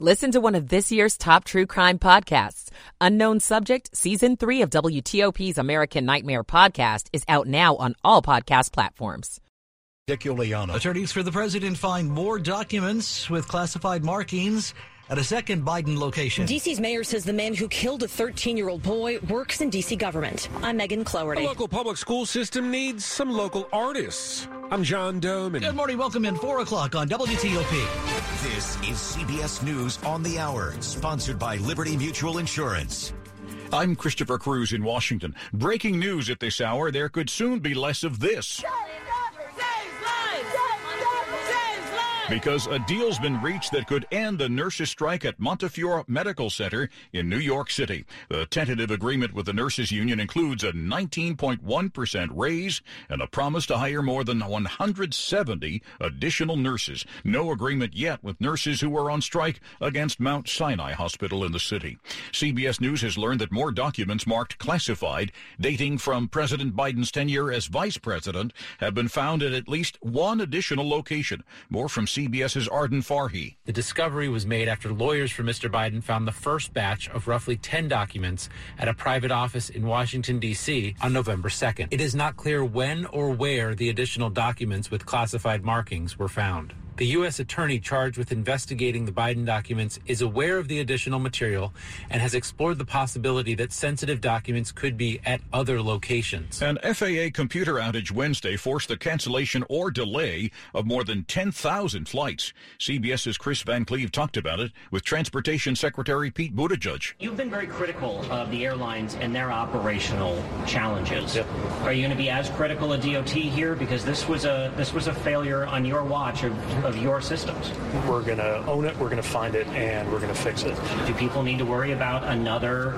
Listen to one of this year's top true crime podcasts. Unknown Subject, Season 3 of WTOP's American Nightmare podcast is out now on all podcast platforms. Dick Uliano. Attorneys for the president find more documents with classified markings at a second Biden location. DC's mayor says the man who killed a 13 year old boy works in DC government. I'm Megan Cloherty. The local public school system needs some local artists. I'm John Domen. Good morning. Welcome in 4 o'clock on WTOP. This is CBS News on the Hour, sponsored by Liberty Mutual Insurance. I'm Christopher Cruz in Washington. Breaking news at this hour there could soon be less of this. Because a deal's been reached that could end the nurses' strike at Montefiore Medical Center in New York City. The tentative agreement with the nurses union includes a 19.1% raise and a promise to hire more than 170 additional nurses. No agreement yet with nurses who are on strike against Mount Sinai Hospital in the city. CBS News has learned that more documents marked classified dating from President Biden's tenure as vice president have been found at at least one additional location. More from CBS's Arden Farhi. The discovery was made after lawyers for Mr. Biden found the first batch of roughly 10 documents at a private office in Washington, D.C. on November 2nd. It is not clear when or where the additional documents with classified markings were found. The U.S. attorney charged with investigating the Biden documents is aware of the additional material and has explored the possibility that sensitive documents could be at other locations. An FAA computer outage Wednesday forced the cancellation or delay of more than 10,000 flights. CBS's Chris Van Cleave talked about it with Transportation Secretary Pete Buttigieg. You've been very critical of the airlines and their operational challenges. Yep. Are you going to be as critical of DOT here because this was a this was a failure on your watch of of your systems. We're going to own it, we're going to find it, and we're going to fix it. Do people need to worry about another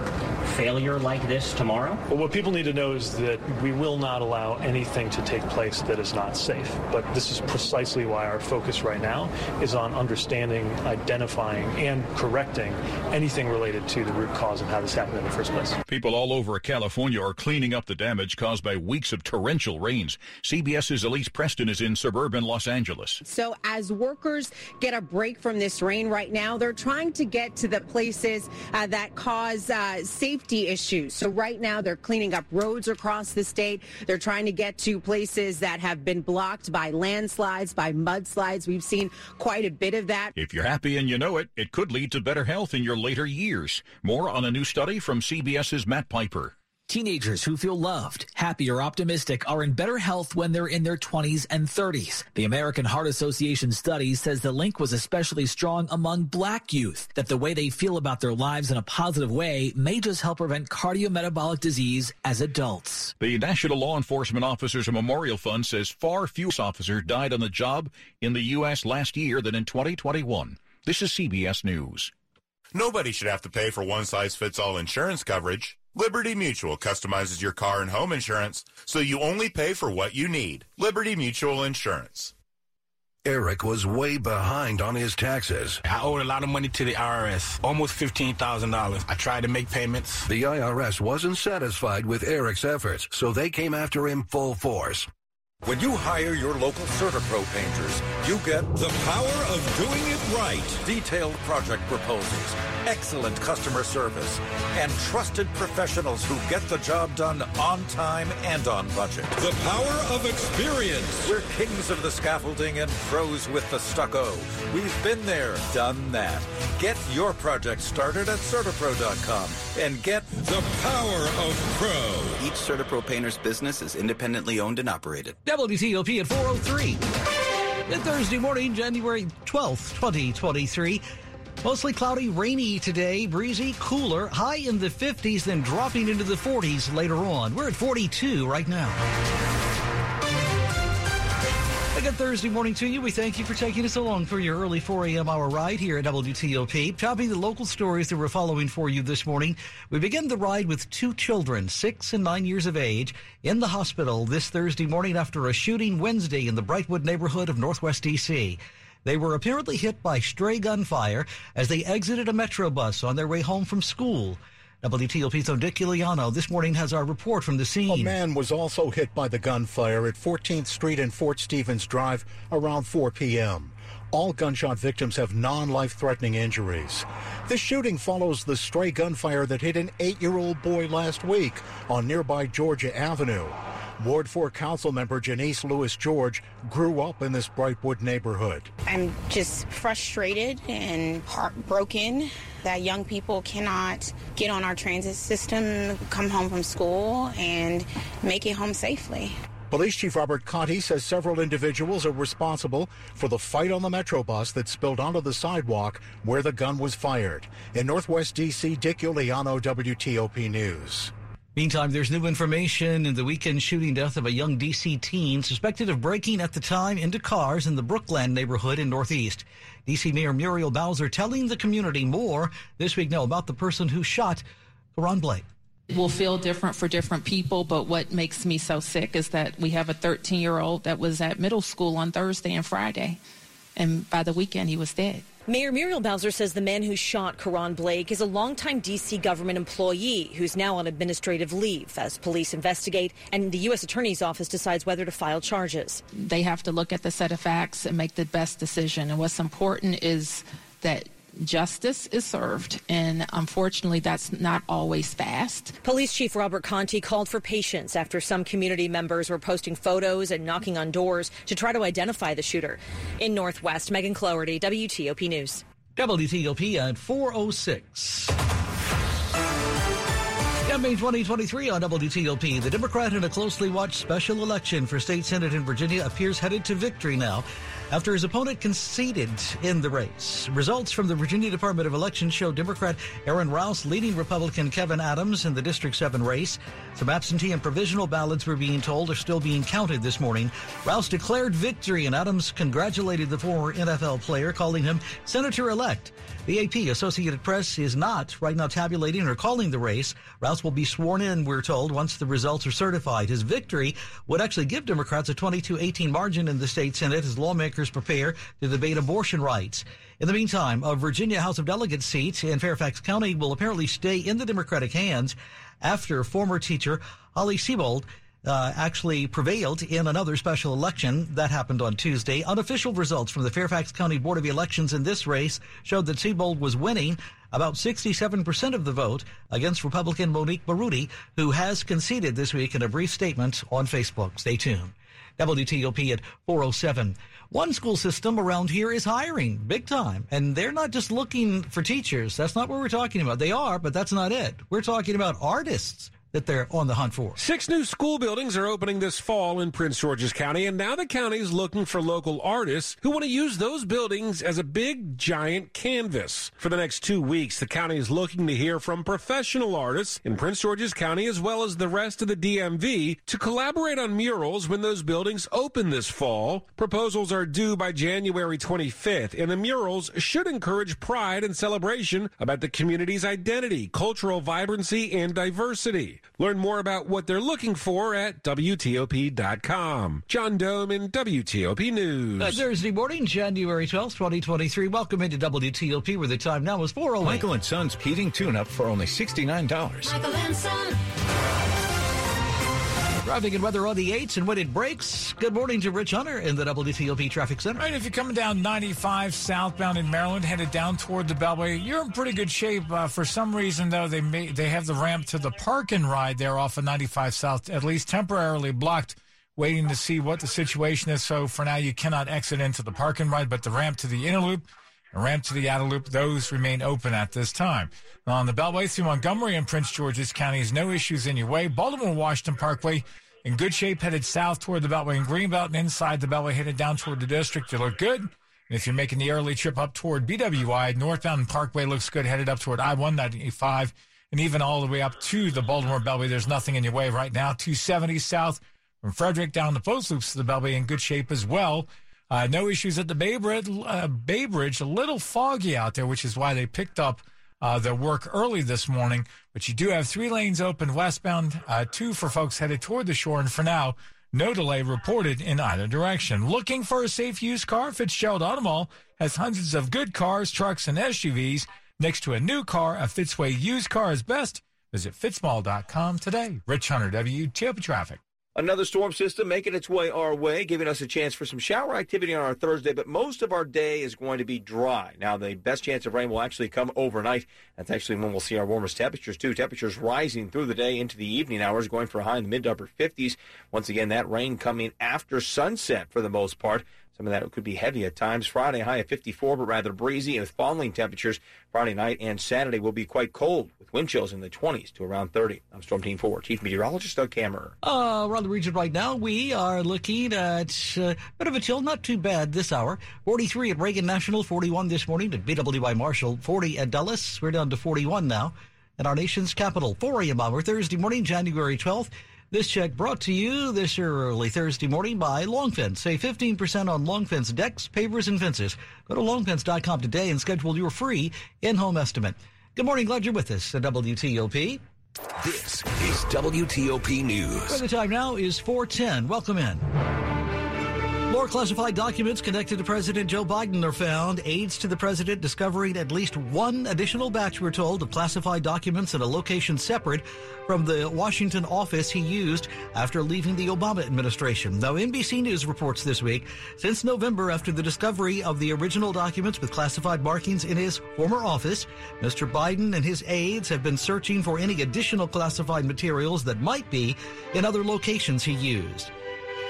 failure like this tomorrow? Well, what people need to know is that we will not allow anything to take place that is not safe. But this is precisely why our focus right now is on understanding, identifying, and correcting anything related to the root cause of how this happened in the first place. People all over California are cleaning up the damage caused by weeks of torrential rains. CBS's Elise Preston is in suburban Los Angeles. So as workers get a break from this rain right now, they're trying to get to the places uh, that cause uh, safety issues. So right now they're cleaning up roads across the state. They're trying to get to places that have been blocked by landslides, by mudslides. We've seen quite a bit of that. If you're happy and you know it, it could lead to better health in your later years. More on a new study from CBS's Matt Piper. Teenagers who feel loved, happy, or optimistic are in better health when they're in their 20s and 30s. The American Heart Association study says the link was especially strong among black youth, that the way they feel about their lives in a positive way may just help prevent cardiometabolic disease as adults. The National Law Enforcement Officers Memorial Fund says far fewer officers died on the job in the U.S. last year than in 2021. This is CBS News. Nobody should have to pay for one size fits all insurance coverage. Liberty Mutual customizes your car and home insurance so you only pay for what you need. Liberty Mutual Insurance. Eric was way behind on his taxes. I owed a lot of money to the IRS, almost $15,000. I tried to make payments. The IRS wasn't satisfied with Eric's efforts, so they came after him full force. When you hire your local CertaPro painters, you get the power of doing it right. Detailed project proposals, excellent customer service, and trusted professionals who get the job done on time and on budget. The power of experience. We're kings of the scaffolding and pros with the stucco. We've been there, done that. Get your project started at CertaPro.com and get the power of pro. Each CertaPro painter's business is independently owned and operated. WTOP at 403. Good Thursday morning, January 12th, 2023. Mostly cloudy, rainy today, breezy, cooler, high in the 50s, then dropping into the 40s later on. We're at 42 right now. Good Thursday morning to you. We thank you for taking us along for your early 4 a.m. hour ride here at WTOP. Topping the local stories that we're following for you this morning, we begin the ride with two children, six and nine years of age, in the hospital this Thursday morning after a shooting Wednesday in the Brightwood neighborhood of Northwest D.C. They were apparently hit by stray gunfire as they exited a metro bus on their way home from school. WTOP's Dick Uliano this morning has our report from the scene. A man was also hit by the gunfire at 14th Street and Fort Stevens Drive around 4 p.m. All gunshot victims have non life threatening injuries. This shooting follows the stray gunfire that hit an eight year old boy last week on nearby Georgia Avenue. Ward 4 Council member Janeese Lewis George grew up in this Brightwood neighborhood. I'm just frustrated and heartbroken that young people cannot get on our transit system, come home from school, and make it home safely. Police Chief Robert Contee says several individuals are responsible for the fight on the Metro bus that spilled onto the sidewalk where the gun was fired. In Northwest D.C., Dick Uliano, WTOP News. Meantime, there's new information in the weekend shooting death of a young D.C. teen suspected of breaking at the time into cars in the Brookland neighborhood in Northeast. D.C. Mayor Muriel Bowser telling the community more this week now about the person who shot Karon Blake It will feel different for different people, but what makes me so sick is that we have a 13 year old that was at middle school on Thursday and Friday, and by the weekend he was dead. Mayor Muriel Bowser says the man who shot Karon Blake is a longtime D.C. government employee who's now on administrative leave as police investigate and the U.S. Attorney's Office decides whether to file charges. They have to look at the set of facts and make the best decision. And what's important is that justice is served, and unfortunately, that's not always fast. Police Chief Robert Contee called for patience after some community members were posting photos and knocking on doors to try to identify the shooter. In Northwest, Megan Cloherty, WTOP News. WTOP at 406. Campaign 2023 on WTOP. The Democrat in a closely watched special election for state senate in Virginia appears headed to victory now after his opponent conceded in the race. Results from the Virginia Department of Elections show Democrat Aaron Rouse leading Republican Kevin Adams in the District 7 race. Some absentee and provisional ballots we're being told are still being counted this morning. Rouse declared victory and Adams congratulated the former NFL player, calling him Senator elect. The AP Associated Press is not right now tabulating or calling the race. Rouse will be sworn in, we're told, once the results are certified. His victory would actually give Democrats a 22-18 margin in the state Senate as lawmakers prepare to debate abortion rights. In the meantime, a Virginia House of Delegates seat in Fairfax County will apparently stay in the Democratic hands after former teacher Holly Seibold uh, actually prevailed in another special election that happened on Tuesday. Unofficial results from the Fairfax County Board of Elections in this race showed that Seibold was winning about 67% of the vote against Republican Monique Baroudi, who has conceded this week in a brief statement on Facebook. Stay tuned. WTOP at 407. One school system around here is hiring big time, and they're not just looking for teachers. That's not what we're talking about. They are, but that's not it. We're talking about artists that they're on the hunt for. Six new school buildings are opening this fall in Prince George's County, and now the county is looking for local artists who want to use those buildings as a big, giant canvas. For the next two weeks, the county is looking to hear from professional artists in Prince George's County as well as the rest of the DMV to collaborate on murals when those buildings open this fall. Proposals are due by January 25th, and the murals should encourage pride and celebration about the community's identity, cultural vibrancy, and diversity. Learn more about what they're looking for at WTOP.com. John Domen WTOP News. Uh, Thursday morning, January 12th, 2023. Welcome into WTOP, where the time now is 4.08. Michael and Son's heating tune-up for only $69. Michael and Son. Driving and weather on the 8s and when it breaks. Good morning to Rich Hunter in the WTOP Traffic Center. Right, if you're coming down 95 southbound in Maryland, headed down toward the Beltway, you're in pretty good shape. Uh, for some reason, though, they may, they have the ramp to the park and ride there off of 95 south, at least temporarily blocked, waiting to see what the situation is. So for now, you cannot exit into the park and ride, but the ramp to the inner loop and ramp to the outer loop, those remain open at this time. On the Beltway through Montgomery and Prince George's counties, no issues in your way. Baltimore Washington Parkway in good shape, headed south toward the Beltway and Greenbelt, and inside the Beltway, headed down toward the district. You look good. And if you're making the early trip up toward BWI, northbound Parkway looks good, headed up toward I 195, and even all the way up to the Baltimore Beltway. There's nothing in your way right now. 270 south from Frederick down the post loops to the Beltway in good shape as well. Uh, no issues at the Bay Bridge, uh, Bay Bridge. A little foggy out there, which is why they picked up uh, their work early this morning. But you do have three lanes open westbound, uh, two for folks headed toward the shore. And for now, no delay reported in either direction. Looking for a safe used car? Fitzgerald Automall has hundreds of good cars, trucks, and SUVs next to a new car. A Fitzway used car is best. Visit fitzmall.com today. Rich Hunter, WTOP Traffic. Another storm system making its way our way, giving us a chance for some shower activity on our Thursday, but most of our day is going to be dry. Now, the best chance of rain will actually come overnight. That's actually when we'll see our warmest temperatures, too. Temperatures rising through the day into the evening hours, going for a high in the mid upper 50s. Once again, that rain coming after sunset for the most part. Some of that could be heavy at times. Friday, high of 54, but rather breezy and with falling temperatures. Friday night and Saturday will be quite cold with wind chills in the 20s to around 30. I'm Storm Team 4 Chief Meteorologist Doug Kammerer. Uh, around the region right now, we are looking at a uh, bit of a chill, not too bad this hour. 43 at Reagan National, 41 this morning at BWI Marshall, 40 at Dulles. We're down to 41 now at our nation's capital. 4 a.m. hour, Thursday morning, January 12th. This check brought to you this early Thursday morning by Long Fence. Save 15% on Long Fence decks, pavers, and fences. Go to longfence.com today and schedule your free in-home estimate. Good morning. Glad you're with us at WTOP. This is WTOP News. Where the time now is 410. Welcome in. More classified documents connected to President Joe Biden are found. Aides to the president discovering at least one additional batch, we're told, of classified documents in a location separate from the Washington office he used after leaving the Obama administration. Now, NBC News reports this week since November, after the discovery of the original documents with classified markings in his former office, Mr. Biden and his aides have been searching for any additional classified materials that might be in other locations he used.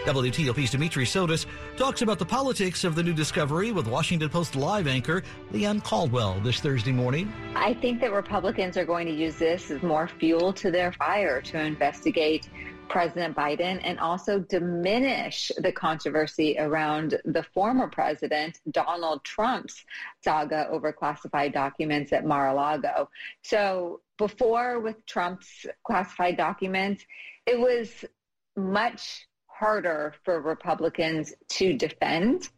WTOP's Dimitri Sotis talks about the politics of the new discovery with Washington Post live anchor Leigh Ann Caldwell this Thursday morning. I think that Republicans are going to use this as more fuel to their fire to investigate President Biden and also diminish the controversy around the former president, Donald Trump's saga over classified documents at Mar a Lago. So, before with Trump's classified documents, it was much harder for Republicans to defend.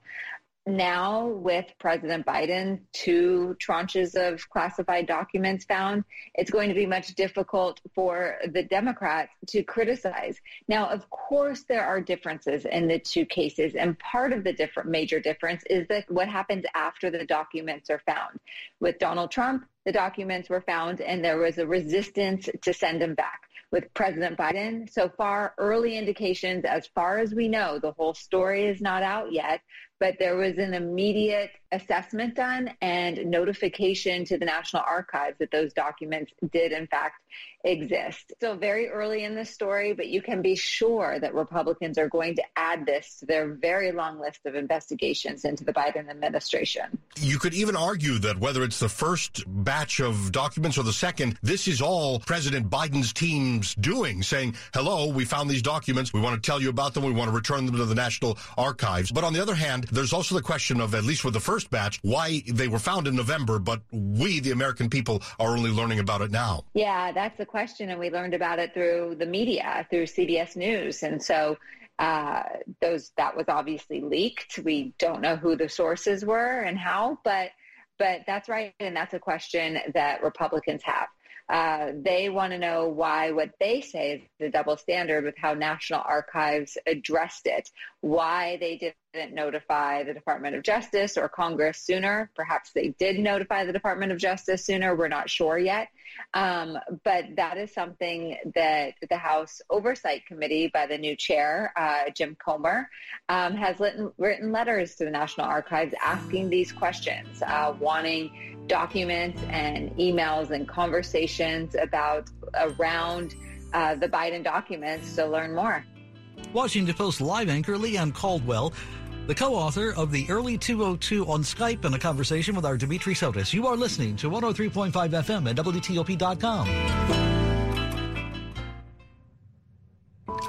Now, with President Biden, two tranches of classified documents found, it's going to be much difficult for the Democrats to criticize. Now, of course, there are differences in the two cases, and part of the different major difference is that what happens after the documents are found. With Donald Trump, the documents were found, and there was a resistance to send them back with President Biden. So far, early indications, as far as we know, the whole story is not out yet, but there was an immediate assessment done and notification to the National Archives that those documents did, in fact, exist. So, very early in the story, but you can be sure that Republicans are going to add this to their very long list of investigations into the Biden administration. You could even argue that whether it's the first batch of documents or the second, this is all President Biden's team's doing, saying, hello, we found these documents. We want to tell you about them. We want to return them to the National Archives. But on the other hand, there's also the question of, at least with the first batch, why they were found in November, but we, the American people, are only learning about it now. Yeah, that's the question, and we learned about it through the media, through CBS News, and so uh, those that was obviously leaked. We don't know who the sources were and how, but but that's right, and that's a question that Republicans have. Uh, they want to know why what they say is the double standard with how National Archives addressed it, why they didn't notify the Department of Justice or Congress sooner. Perhaps they did notify the Department of Justice sooner. We're not sure yet. Um, but that is something that the House Oversight Committee, by the new chair, uh, Jim Comer, um, has written, written, letters to the National Archives asking these questions, uh, wanting documents and emails and conversations about around uh, the Biden documents to learn more. Washington Post live anchor Leigh Ann Caldwell, the co-author of the Early 202 on Skype in a conversation with our Dimitri Sotis. You are listening to 103.5 FM at WTOP.com.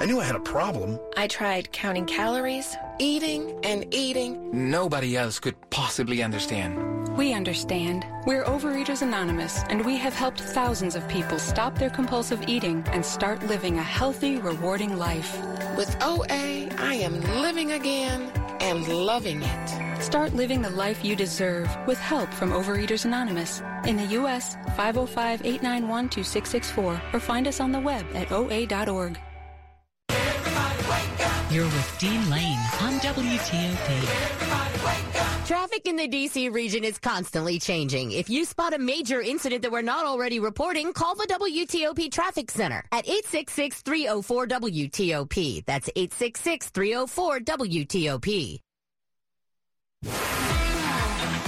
knew I had a problem. I tried counting calories, eating and eating. Nobody else could possibly understand. We understand. We're Overeaters Anonymous, and we have helped thousands of people stop their compulsive eating and start living a healthy, rewarding life. With OA, I am living again and loving it. Start living the life you deserve with help from Overeaters Anonymous. In the U.S., 505 891 2664 or find us on the web at oa.org. You're with Dean Lane on WTOP. Traffic in the DC region is constantly changing. If you spot a major incident that we're not already reporting, call the WTOP Traffic Center at 866-304-WTOP. That's 866-304-WTOP.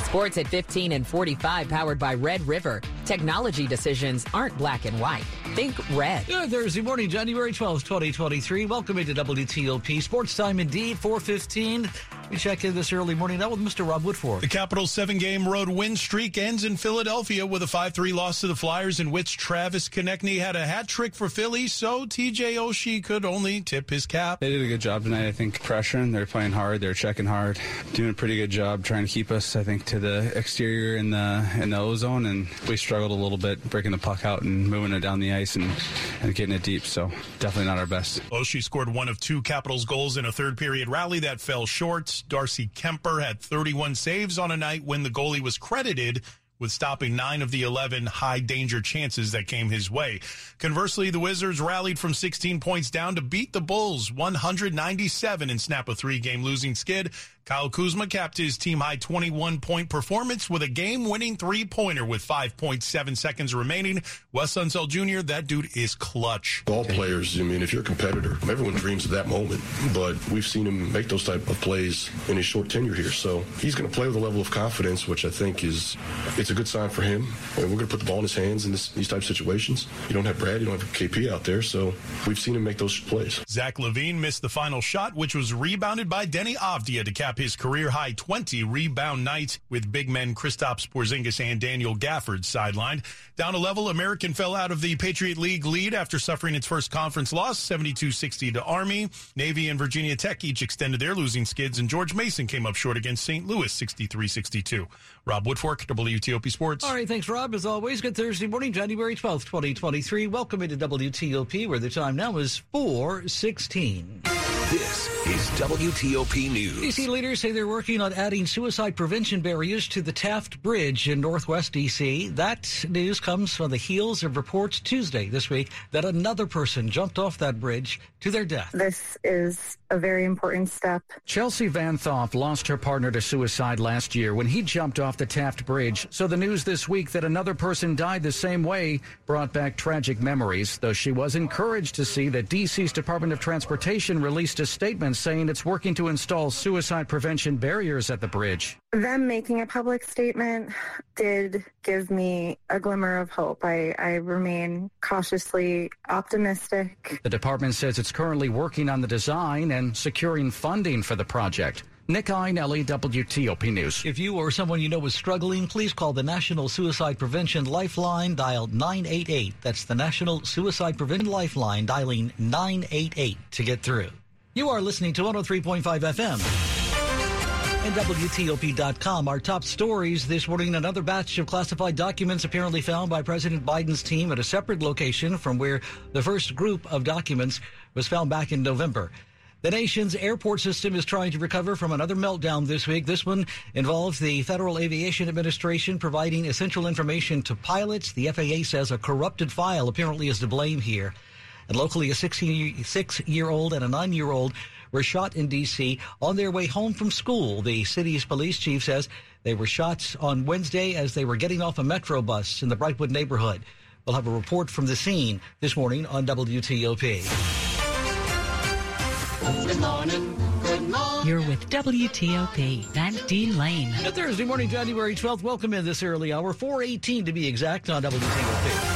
Sports at 15 and 45 powered by Red River. Technology decisions aren't black and white. Think red. Good Thursday morning, January 12th, 2023. Welcome into WTOP Sports Time indeed, 415. We check in this early morning now with Mr. Rob Woodfork. The Capitals' seven game road win streak ends in Philadelphia with a 5 3 loss to the Flyers, in which Travis Konecny had a hat trick for Philly, so TJ Oshie could only tip his cap. They did a good job tonight, I think, pressuring. They're playing hard, they're checking hard, doing a pretty good job trying to keep us, I think, to the exterior in the in the ozone, and we struggled a little bit breaking the puck out and moving it down the ice and, and getting it deep, so definitely not our best. Oshie scored one of two Capitals goals in a third period rally that fell short. Darcy Kuemper had 31 saves on a night when the goalie was credited with stopping nine of the 11 high danger chances that came his way. Conversely, the Wizards rallied from 16 points down to beat the Bulls 197 and snap a three game losing skid. Kyle Kuzma capped his team high 21 point performance with a game winning three pointer with 5.7 seconds remaining. Wes Unseld Jr., that dude is clutch. All players, I mean, if you're a competitor, everyone dreams of that moment, but we've seen him make those type of plays in his short tenure here. So he's going to play with a level of confidence, which I think is, it's a good sign for him. And we're going to put the ball in his hands in this, these type of situations. You don't have Brad, you don't have KP out there, so we've seen him make those plays. Zach LaVine missed the final shot, which was rebounded by Deni Avdija to cap his career high 20 rebound night with big men Kristaps Porzingis and Daniel Gafford sidelined. Down a level, American fell out of the Patriot League lead after suffering its first conference loss, 72-60 to Army. Navy and Virginia Tech each extended their losing skids, and George Mason came up short against St. Louis, 63-62. Rob Woodfork, WTOP Sports. All right, thanks, Rob. As always, good Thursday morning, January 12th, 2023. Welcome into WTOP, where the time now is 416. This is WTOP News. DC leaders say they're working on adding suicide prevention barriers to the Taft Bridge in Northwest DC. That news comes on the heels of reports Tuesday this week that another person jumped off that bridge to their death. This is a very important step. Chelsea Van Thoff lost her partner to suicide last year when he jumped off the Taft Bridge. So the news this week that another person died the same way brought back tragic memories, though she was encouraged to see that DC's Department of Transportation released a statement saying it's working to install suicide prevention barriers at the bridge. Them making a public statement did give me a glimmer of hope. I, I remain cautiously optimistic. The department says it's currently working on the design and securing funding for the project. Nick Iannelli, WTOP News. If you or someone you know is struggling, please call the National Suicide Prevention Lifeline, dial 988. That's the National Suicide Prevention Lifeline, dialing 988 to get through. You are listening to 103.5 FM. And WTOP.com. Our top stories this morning another batch of classified documents apparently found by President Biden's team at a separate location from where the first group of documents was found back in November. The nation's airport system is trying to recover from another meltdown this week. This one involves the Federal Aviation Administration providing essential information to pilots. The FAA says a corrupted file apparently is to blame here. And locally, a 66 year old and a nine year old were shot in D.C. on their way home from school. The city's police chief says they were shot on Wednesday as they were getting off a metro bus in the Brightwood neighborhood. We'll have a report from the scene this morning on WTOP. Good morning. Good morning. You're with WTOP, Van Dean Lane. Good Thursday morning, January 12th. Welcome in this early hour, 418 to be exact on WTOP.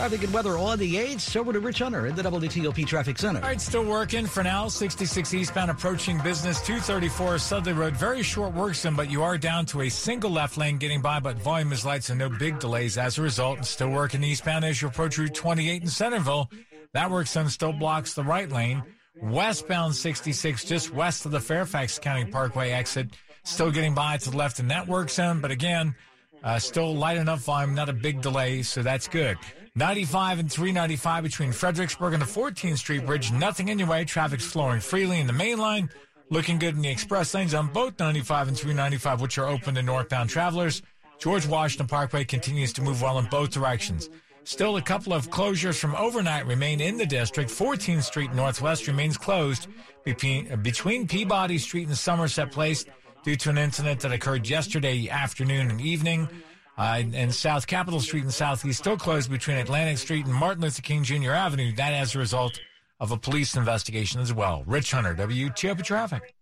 Traffic and weather on the 8th. Over to Rich Hunter in the WTOP Traffic Center. All right, still working for now. 66 eastbound approaching business, 234 Sudley Road. Very short work zone, but you are down to a single left lane getting by, but volume is light, so no big delays as a result. And still working eastbound as you approach Route 28 in Centreville. That work zone still blocks the right lane. Westbound 66, just west of the Fairfax County Parkway exit, still getting by to the left in that work zone, but again, uh, still light enough volume, not a big delay, so that's good. 95 and 395 between Fredericksburg and the 14th Street Bridge, nothing in your way. Traffic's flowing freely in the main line, looking good in the express lanes on both 95 and 395, which are open to northbound travelers. George Washington Parkway continues to move well in both directions. Still, a couple of closures from overnight remain in the district. 14th Street Northwest remains closed between, between Peabody Street and Somerset Place. due to an incident that occurred yesterday afternoon and evening. Uh, and South Capitol Street and Southeast still closed between Atlantic Street and Martin Luther King Jr. Avenue. That as a result of a police investigation as well. Rich Hunter, WTOP Traffic.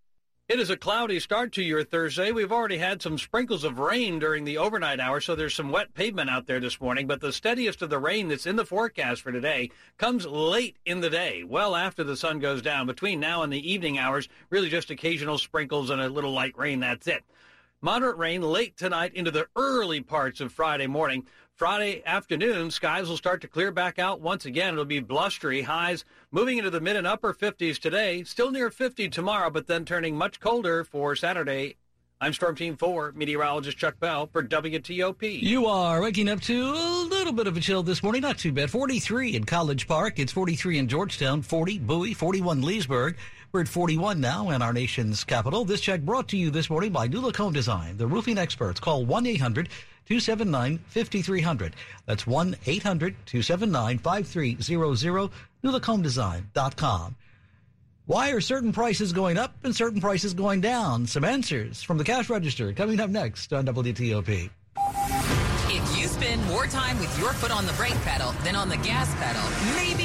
It is a cloudy start to your Thursday. We've already had some sprinkles of rain during the overnight hours, so there's some wet pavement out there this morning. But the steadiest of the rain that's in the forecast for today comes late in the day, well after the sun goes down. Between now and the evening hours, really just occasional sprinkles and a little light rain. That's it. Moderate rain late tonight into the early parts of Friday morning. Friday afternoon, skies will start to clear back out once again. It'll be blustery highs moving into the mid and upper 50s today, still near 50 tomorrow, but then turning much colder for Saturday. I'm Storm Team 4, meteorologist Chuck Bell for WTOP. You are waking up to a little bit of a chill this morning. Not too bad. 43 in College Park. It's 43 in Georgetown, 40 Bowie, 41 Leesburg. We're at 41 now in our nation's capital. This check brought to you this morning by New Look Home Design, the roofing experts. Call 1 800 279 5300. That's 1 800 279 5300. NewLookHomeDesign.com. Why are certain prices going up and certain prices going down? Some answers from the cash register coming up next on WTOP. If you spend more time with your foot on the brake pedal than on the gas pedal, maybe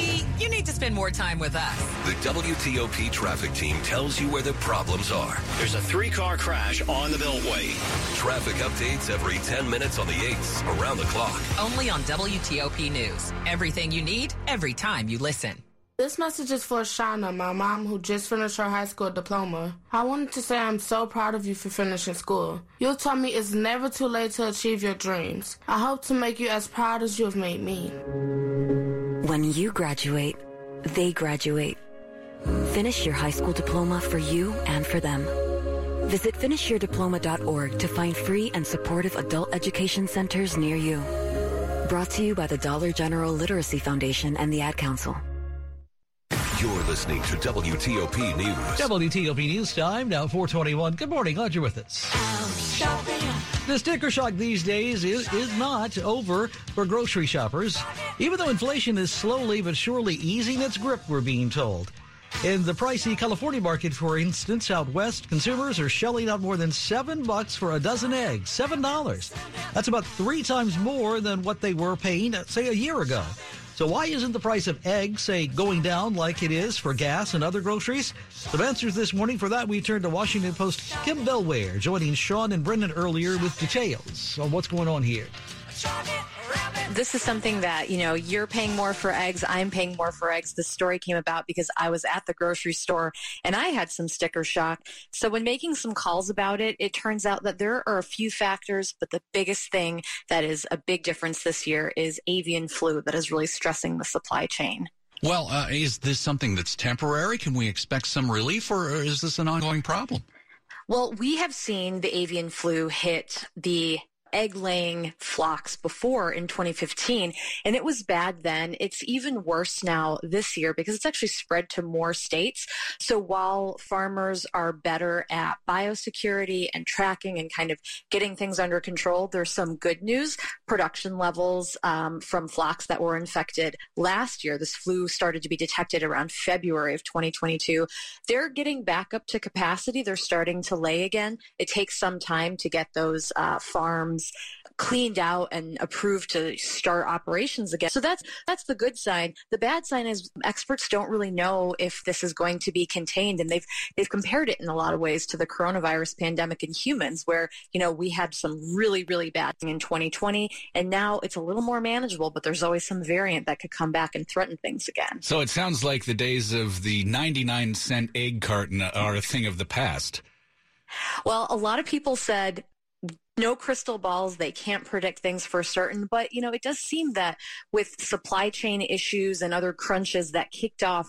you need to spend more time with us. The WTOP traffic team tells you where the problems are. There's a three car crash on the Beltway. Traffic updates every 10 minutes on the 8s around the clock. Only on WTOP News. Everything you need, every time you listen. This message is for Shauna, my mom who just finished her high school diploma. I wanted to say I'm so proud of you for finishing school. You taught me it's never too late to achieve your dreams. I hope to make you as proud as you have made me. When you graduate, they graduate. Finish your high school diploma for you and for them. Visit finishyourdiploma.org to find free and supportive adult education centers near you. Brought to you by the Dollar General Literacy Foundation and the Ad Council. You're listening to WTOP News. WTOP News time, now 421. Good morning, glad you're with us. The sticker shock these days is, is not over for grocery shoppers, even though inflation is slowly but surely easing its grip, we're being told. In the pricey California market, for instance, out west, consumers are shelling out more than seven bucks for a dozen eggs. Seven dollars. That's about three times more than what they were paying, say, a year ago. So why isn't the price of eggs, say, going down like it is for gas and other groceries? Some answers this morning. For that, we turn to Washington Post Kim Bellware, joining Sean and Brendan earlier with details on what's going on here. This is something that, you know, you're paying more for eggs. I'm paying more for eggs. This story came about because I was at the grocery store and I had some sticker shock. So when making some calls about it, it turns out that there are a few factors, but the biggest thing that is a big difference this year is avian flu that is really stressing the supply chain. Well, uh, is this something that's temporary? Can we expect some relief or is this an ongoing problem? Well, we have seen the avian flu hit the egg laying flocks before in 2015, and it was bad then. It's even worse now this year because it's actually spread to more states. So while farmers are better at biosecurity and tracking and kind of getting things under control, there's some good news. Production levels um, from flocks that were infected last year, this flu started to be detected around February of 2022. They're getting back up to capacity. They're starting to lay again. It takes some time to get those uh, farms cleaned out and approved to start operations again. So that's that's the good sign. The bad sign is experts don't really know if this is going to be contained and they've they've compared it in a lot of ways to the coronavirus pandemic in humans where, you know, we had some really really bad in 2020 and now it's a little more manageable, but there's always some variant that could come back and threaten things again. So it sounds like the days of the 99 cent egg carton are a thing of the past. Well, a lot of people said no crystal balls. They can't predict things for certain. But, you know, it does seem that with supply chain issues and other crunches that kicked off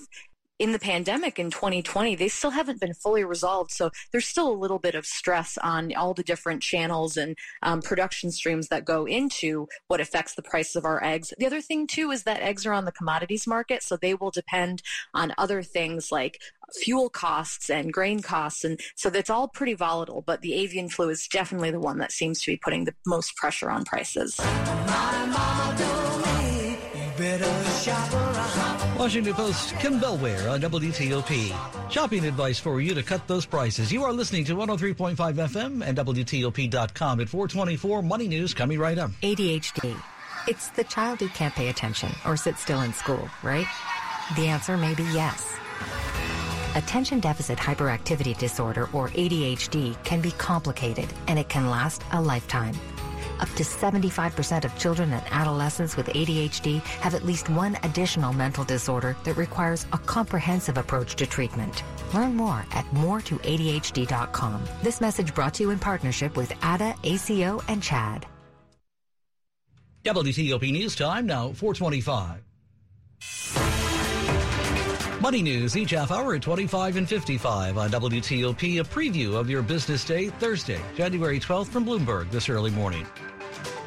in the pandemic in 2020, they still haven't been fully resolved. So there's still a little bit of stress on all the different channels and um, production streams that go into what affects the price of our eggs. The other thing, too, is that eggs are on the commodities market. So they will depend on other things like fuel costs and grain costs. And so that's all pretty volatile. But the avian flu is definitely the one that seems to be putting the most pressure on prices. Washington Post Kim Bellware on WTOP. Shopping advice for you to cut those prices. You are listening to 103.5 FM and WTOP.com at 424. Money News coming right up. ADHD. It's the child who can't pay attention or sit still in school, right? The answer may be yes. Attention Deficit Hyperactivity Disorder, or ADHD, can be complicated and it can last a lifetime. Up to 75% of children and adolescents with ADHD have at least one additional mental disorder that requires a comprehensive approach to treatment. Learn more at moretoadhd.com. This message brought to you in partnership with ADA, ACO, and CHAD. WTOP News Time now 425. Money News each half hour at 25 and 55 on WTOP. A preview of your business day Thursday, January 12th from Bloomberg this early morning.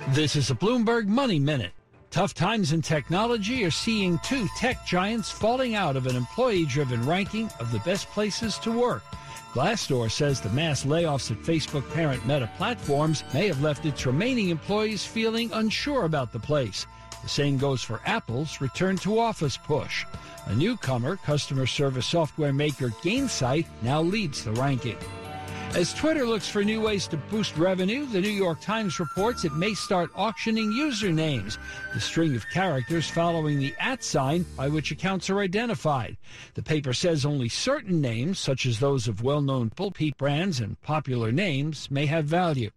This is a Bloomberg Money Minute. Tough times in technology are seeing two tech giants falling out of an employee driven ranking of the best places to work. Glassdoor says the mass layoffs at Facebook parent Meta Platforms may have left its remaining employees feeling unsure about the place. The same goes for Apple's return to office push. A newcomer, customer service software maker Gainsight, now leads the ranking. As Twitter looks for new ways to boost revenue, the New York Times reports it may start auctioning usernames, the string of characters following the at sign by which accounts are identified. The paper says only certain names, such as those of well known pulpit brands and popular names, may have value.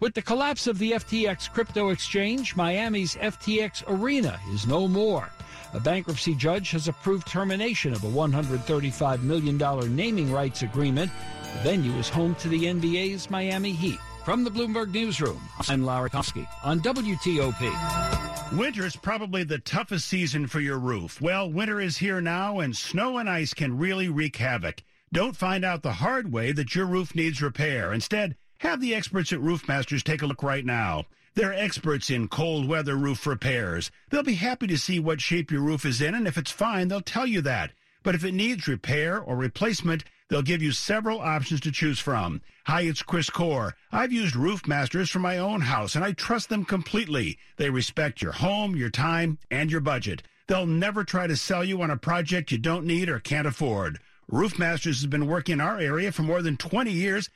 With the collapse of the FTX crypto exchange, Miami's FTX Arena is no more. A bankruptcy judge has approved termination of a $135 million naming rights agreement. The venue is home to the NBA's Miami Heat. From the Bloomberg Newsroom, I'm Lara Koski on WTOP. Winter is probably the toughest season for your roof. Well, winter is here now, and snow and ice can really wreak havoc. Don't find out the hard way that your roof needs repair. Instead, have the experts at Roofmasters take a look right now. They're experts in cold weather roof repairs. They'll be happy to see what shape your roof is in, and if it's fine, they'll tell you that. But if it needs repair or replacement, they'll give you several options to choose from. Hi, it's Chris Core. I've used Roofmasters for my own house, and I trust them completely. They respect your home, your time, and your budget. They'll never try to sell you on a project you don't need or can't afford. Roofmasters has been working in our area for more than 20 years